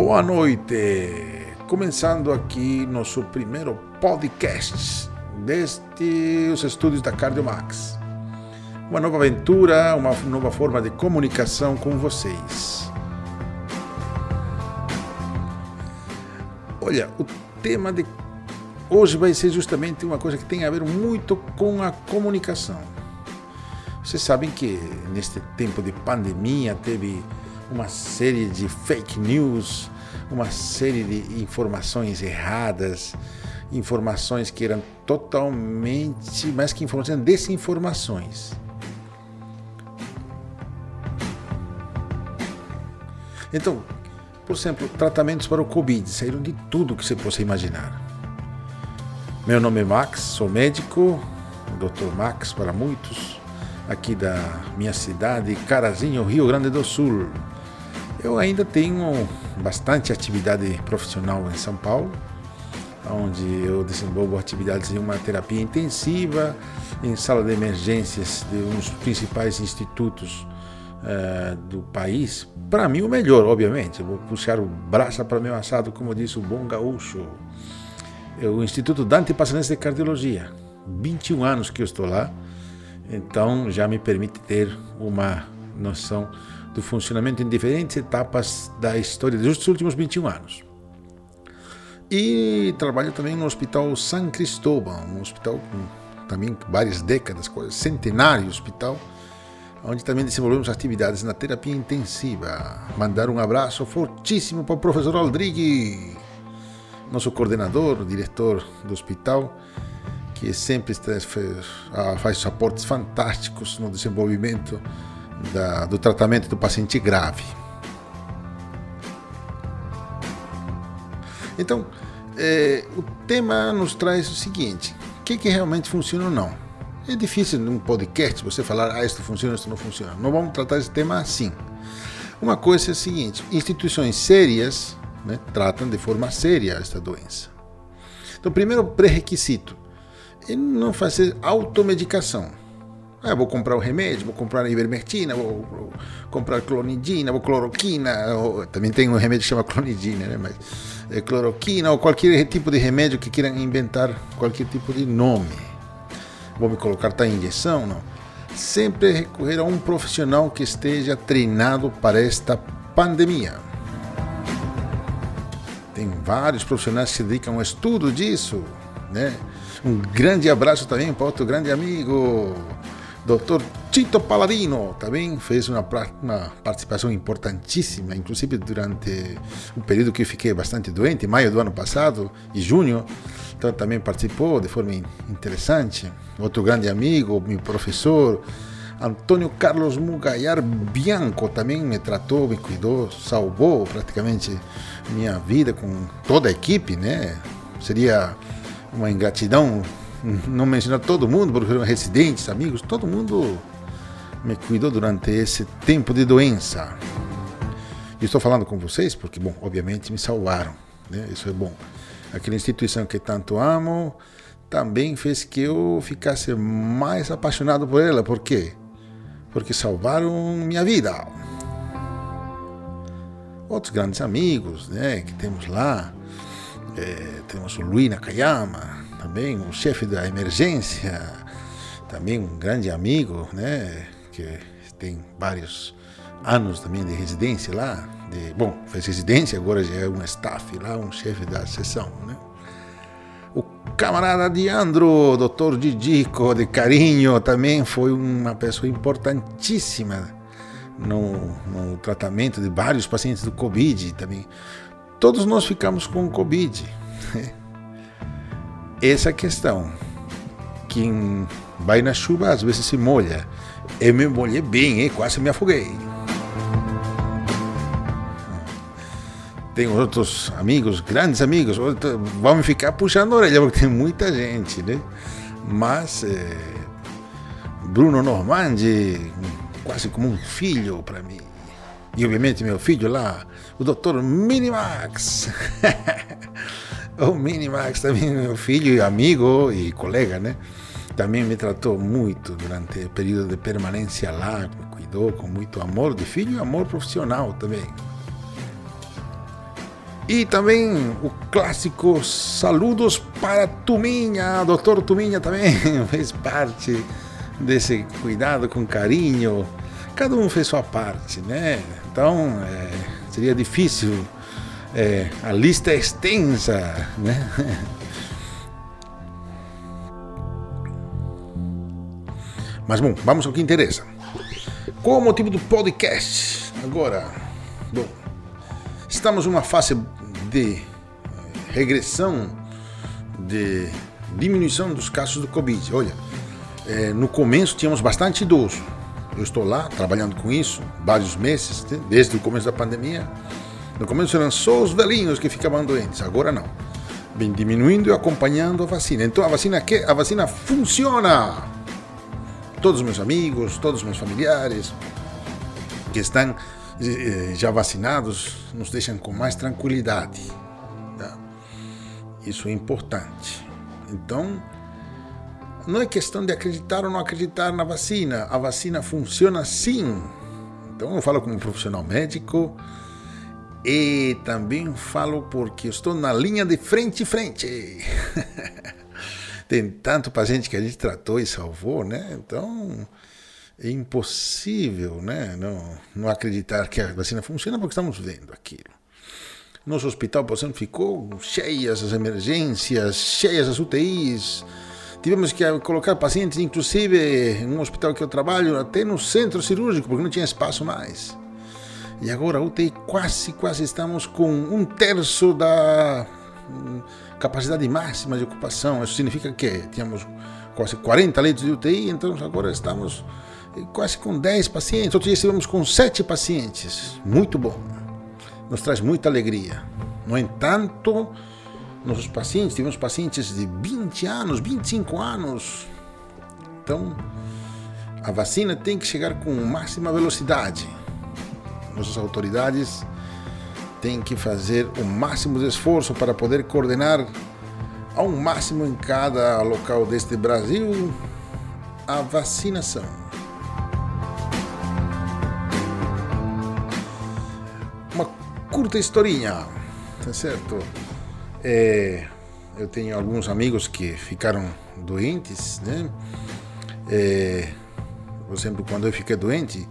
Boa noite! Começando aqui nosso primeiro podcast desde os estúdios da Cardiomax. Uma nova aventura, uma nova forma de comunicação com vocês. Olha, o tema de hoje vai ser justamente uma coisa que tem a ver muito com a comunicação. Vocês sabem que neste tempo de pandemia teve uma série de fake news, uma série de informações erradas, informações que eram totalmente, mais que informações, desinformações. Então, por exemplo, tratamentos para o Covid saíram de tudo que você possa imaginar. Meu nome é Max, sou médico, Dr. Max para muitos, aqui da minha cidade, Carazinho, Rio Grande do Sul. Eu ainda tenho bastante atividade profissional em São Paulo, onde eu desenvolvo atividades em uma terapia intensiva, em sala de emergências de um dos principais institutos uh, do país. Para mim, o melhor, obviamente. Eu vou puxar o braço para meu assado, como disse o bom gaúcho. É o Instituto Dante Passanense de Cardiologia. 21 anos que eu estou lá, então já me permite ter uma noção do funcionamento em diferentes etapas da história dos últimos 21 anos. E trabalho também no Hospital San Cristóbal, um hospital com também várias décadas, centenário hospital, onde também desenvolvemos atividades na terapia intensiva. Mandar um abraço fortíssimo para o professor Aldrigue, nosso coordenador, diretor do hospital, que sempre faz aportes fantásticos no desenvolvimento da, do tratamento do paciente grave. Então, é, o tema nos traz o seguinte: o que, que realmente funciona ou não? É difícil num podcast você falar, ah, isto funciona, isto não funciona. Não vamos tratar esse tema assim. Uma coisa é a seguinte: instituições sérias né, tratam de forma séria esta doença. Então, primeiro pré-requisito é não fazer automedicação. Ah, vou comprar o remédio, vou comprar a ivermectina, vou, vou comprar clonidina, vou cloroquina, ou, também tem um remédio que chama clonidina, né? Mas é cloroquina ou qualquer tipo de remédio que queiram inventar qualquer tipo de nome. Vou me colocar tá injeção, não. Sempre recorrer a um profissional que esteja treinado para esta pandemia. Tem vários profissionais que se dedicam ao estudo disso, né? Um grande abraço também para outro grande amigo, Dr. Tito Paladino também fez uma, uma, participação importantíssima, inclusive durante o período que eu fiquei bastante doente, maio do ano passado e junho. Então também participou de forma interessante. Outro grande amigo, meu professor, Antônio Carlos Mugaiar Bianco, também me tratou, me cuidou, salvou praticamente minha vida com toda a equipe, né? Seria uma ingratidão não mencionar todo mundo, porque residentes, amigos, todo mundo me cuidou durante esse tempo de doença. E estou falando com vocês porque, bom, obviamente me salvaram, né? Isso é bom. Aquela instituição que tanto amo também fez que eu ficasse mais apaixonado por ela. Por quê? Porque salvaram minha vida. Outros grandes amigos, né, que temos lá, é, temos o Luís Nakayama, também um chefe da emergência, também um grande amigo, né, que tem vários anos também de residência lá, de, bom, fez residência, agora já é um staff lá, um chefe da sessão, né. O camarada Diandro, doutor Didico de Carinho, também foi uma pessoa importantíssima no, no tratamento de vários pacientes do Covid também. Todos nós ficamos com Covid. Né? Essa questão. Quem vai na chuva às vezes se molha. Eu me molhei bem, hein? quase me afoguei. Tenho outros amigos, grandes amigos, vão ficar puxando a orelha, porque tem muita gente, né? Mas é, Bruno Normandi, quase como um filho para mim. E obviamente meu filho lá, o doutor Minimax. O Minimax também, meu filho e amigo e colega, né? Também me tratou muito durante o período de permanência lá, me cuidou com muito amor de filho e amor profissional também. E também o clássico Saludos para Tuminha. Doutor Tuminha também fez parte desse cuidado com carinho. Cada um fez sua parte, né? Então é, seria difícil. É, a lista é extensa, né? Mas bom, vamos ao que interessa. Qual o motivo do podcast? Agora, bom, estamos numa fase de regressão, de diminuição dos casos do Covid. Olha, é, no começo tínhamos bastante idoso. Eu estou lá trabalhando com isso vários meses, né, desde o começo da pandemia. No começo eram só os velhinhos que ficavam doentes, agora não. Vem diminuindo e acompanhando a vacina. Então a vacina que a vacina funciona. Todos os meus amigos, todos os meus familiares que estão eh, já vacinados nos deixam com mais tranquilidade. Tá? Isso é importante. Então, não é questão de acreditar ou não acreditar na vacina. A vacina funciona sim. Então, eu falo como profissional médico e também falo porque estou na linha de frente frente. Tem tanto paciente que a gente tratou e salvou, né? Então, é impossível né, não, não acreditar que a vacina funciona porque estamos vendo aquilo. Nosso hospital, por exemplo, ficou cheias as emergências, cheias as UTIs. Tivemos que colocar pacientes, inclusive, em um hospital que eu trabalho, até no centro cirúrgico, porque não tinha espaço mais. E agora a UTI quase, quase estamos com um terço da hum, capacidade máxima de ocupação. Isso significa que tínhamos quase 40 leitos de UTI, então agora estamos quase com 10 pacientes. Outro dia estivemos com 7 pacientes. Muito bom. Nos traz muita alegria. No entanto, nossos pacientes, tivemos pacientes de 20 anos, 25 anos. Então, a vacina tem que chegar com máxima velocidade. Nossas autoridades têm que fazer o máximo de esforço para poder coordenar ao máximo em cada local deste Brasil a vacinação. curta historinha, tá certo? É, eu tenho alguns amigos que ficaram doentes, né? É, por exemplo, quando eu fiquei doente,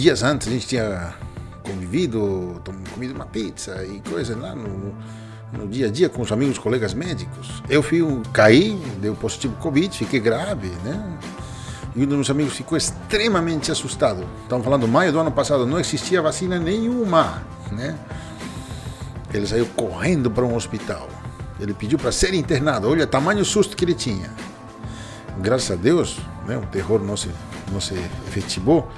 dias antes a gente tinha convivido, comido uma pizza e coisa lá no, no dia a dia com os amigos, colegas médicos. Eu fui, caí, deu positivo Covid, fiquei grave, né? E um dos meus amigos ficou extremamente assustado. Estamos falando maio do ano passado, não existia vacina nenhuma né? Ele saiu correndo para um hospital. Ele pediu para ser internado. Olha tamanho susto que ele tinha. Graças a Deus, né, o terror não se, não se efetivou.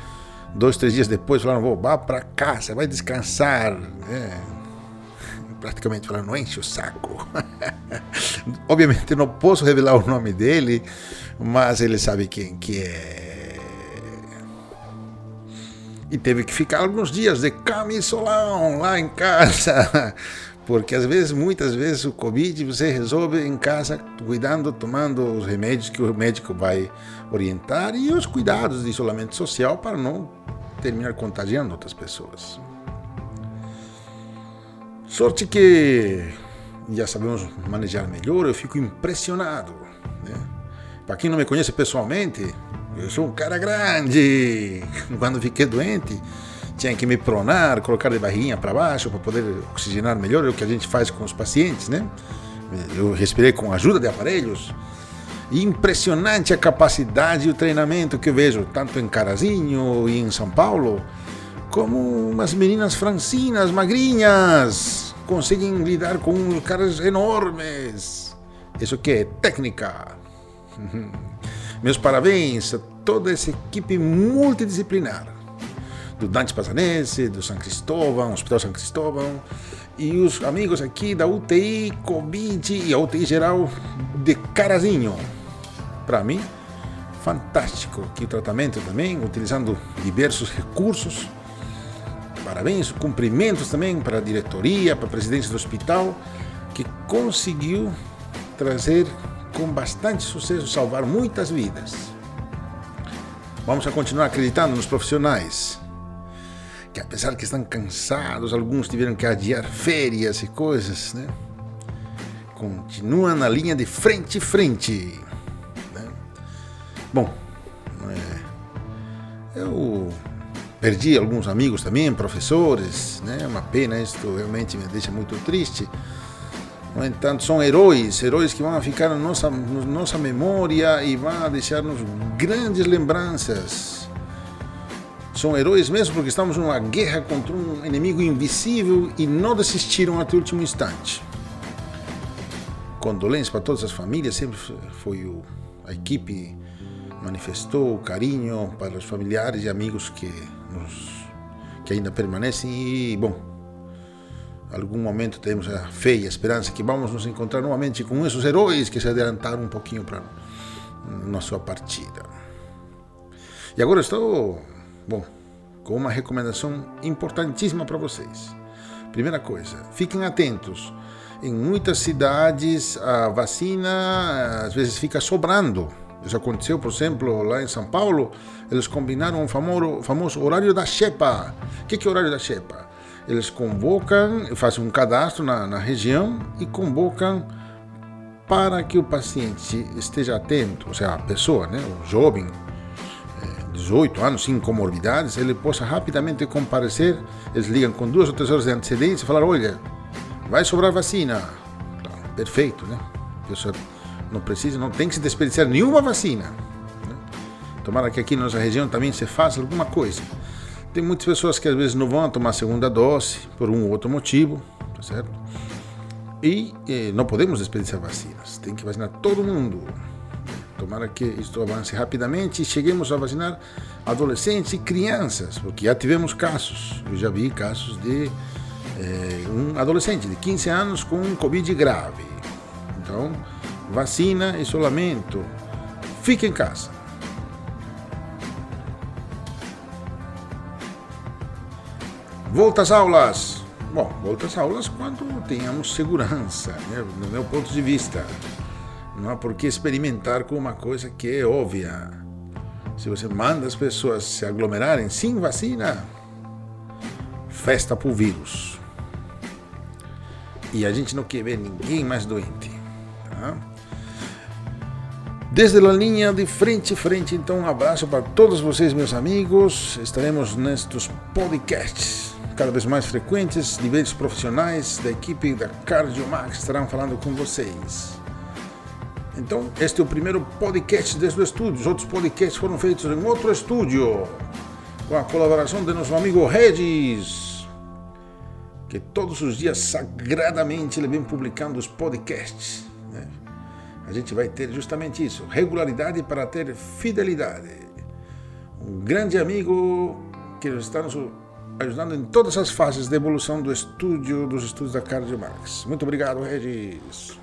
Dois, três dias depois, falaram: vou para casa, vai descansar. Né? Praticamente falaram: não enche o saco. Obviamente, não posso revelar o nome dele, mas ele sabe quem que é e teve que ficar alguns dias de camisolão lá em casa. Porque às vezes, muitas vezes, o Covid você resolve em casa, cuidando, tomando os remédios que o médico vai orientar e os cuidados de isolamento social para não terminar contagiando outras pessoas. Sorte que já sabemos manejar melhor, eu fico impressionado. Né? Para quem não me conhece pessoalmente, eu sou um cara grande. Quando fiquei doente, tinha que me pronar, colocar de barriguinha para baixo para poder oxigenar melhor, é o que a gente faz com os pacientes, né? Eu respirei com a ajuda de aparelhos. impressionante a capacidade e o treinamento que eu vejo, tanto em Carazinho e em São Paulo, como umas meninas francinas, magrinhas, conseguem lidar com caras enormes. Isso que é técnica. Meus parabéns a toda essa equipe multidisciplinar do Dante Pazanese, do São Cristóvão, Hospital São Cristóvão e os amigos aqui da UTI Covid e a UTI geral de Carazinho. Para mim, fantástico aqui o tratamento também, utilizando diversos recursos. Parabéns, cumprimentos também para a diretoria, para a presidência do hospital, que conseguiu trazer com bastante sucesso, salvar muitas vidas. Vamos a continuar acreditando nos profissionais. Que apesar que estão cansados, alguns tiveram que adiar férias e coisas, né? Continuam na linha de frente frente. Né? Bom, é, eu perdi alguns amigos também, professores, né? Uma pena, isto realmente me deixa muito triste. No entanto, são heróis, heróis que vão ficar na nossa, na nossa memória e vão deixar-nos grandes lembranças. São heróis mesmo porque estamos numa guerra contra um inimigo invisível e não desistiram até o último instante. Condolências para todas as famílias, sempre foi o, a equipe manifestou carinho para os familiares e amigos que, nos, que ainda permanecem e, bom, algum momento temos a fé e a esperança que vamos nos encontrar novamente com esses heróis que se adiantaram um pouquinho para na sua partida. E agora estou Bom, com uma recomendação importantíssima para vocês. Primeira coisa, fiquem atentos. Em muitas cidades a vacina às vezes fica sobrando. Isso aconteceu, por exemplo, lá em São Paulo, eles combinaram o famoso, famoso horário da Xepa. O que, que é o horário da Xepa? Eles convocam, fazem um cadastro na, na região e convocam para que o paciente esteja atento, ou seja, a pessoa, né, o jovem, 18 anos, sem comorbidades, ele possa rapidamente comparecer. Eles ligam com duas ou três horas de antecedência e falar: olha, vai sobrar vacina. perfeito, né? A pessoa não precisa, não tem que se desperdiçar nenhuma vacina. Né? Tomara que aqui na nossa região também se faça alguma coisa. Tem muitas pessoas que às vezes não vão tomar a segunda dose por um ou outro motivo, tá certo? E eh, não podemos desperdiçar vacinas. Tem que vacinar todo mundo. Tomara que isto avance rapidamente e cheguemos a vacinar adolescentes e crianças, porque já tivemos casos. Eu já vi casos de é, um adolescente de 15 anos com Covid grave. Então, vacina, isolamento, fique em casa. Volta às aulas. Bom, volta às aulas quando tenhamos segurança, né? no meu ponto de vista. Não por experimentar com uma coisa que é óbvia. Se você manda as pessoas se aglomerarem sem vacina, festa o vírus. E a gente não quer ver ninguém mais doente. Tá? Desde a linha de frente a frente, então um abraço para todos vocês, meus amigos. Estaremos nestes podcasts cada vez mais frequentes. Níveis profissionais da equipe da Cardio Max estarão falando com vocês. Então, este é o primeiro podcast deste estúdio. Os outros podcasts foram feitos em outro estúdio, com a colaboração de nosso amigo Regis, que todos os dias sagradamente ele vem publicando os podcasts. Né? A gente vai ter justamente isso: regularidade para ter fidelidade. Um grande amigo que está nos ajudando em todas as fases de evolução do estúdio, dos estudos da Cardio Marx. Muito obrigado, Regis.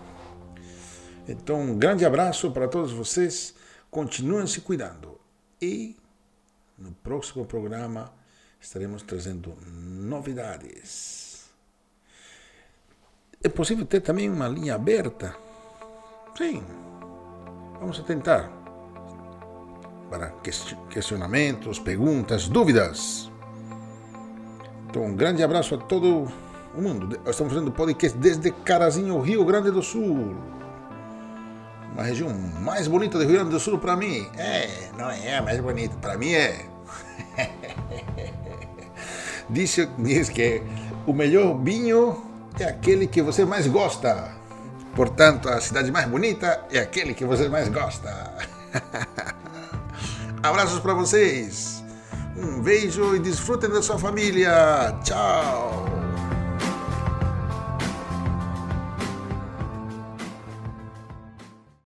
Então, um grande abraço para todos vocês. Continuem se cuidando. E no próximo programa estaremos trazendo novidades. É possível ter também uma linha aberta? Sim. Vamos tentar. Para questionamentos, perguntas, dúvidas. Então, um grande abraço a todo o mundo. Estamos fazendo podcast desde Carazinho, Rio Grande do Sul uma região mais bonita do Rio Grande do Sul para mim. É, não é a mais bonita, para mim é. diz, diz que o melhor vinho é aquele que você mais gosta. Portanto, a cidade mais bonita é aquele que você mais gosta. Abraços para vocês. Um beijo e desfrutem da sua família. Tchau.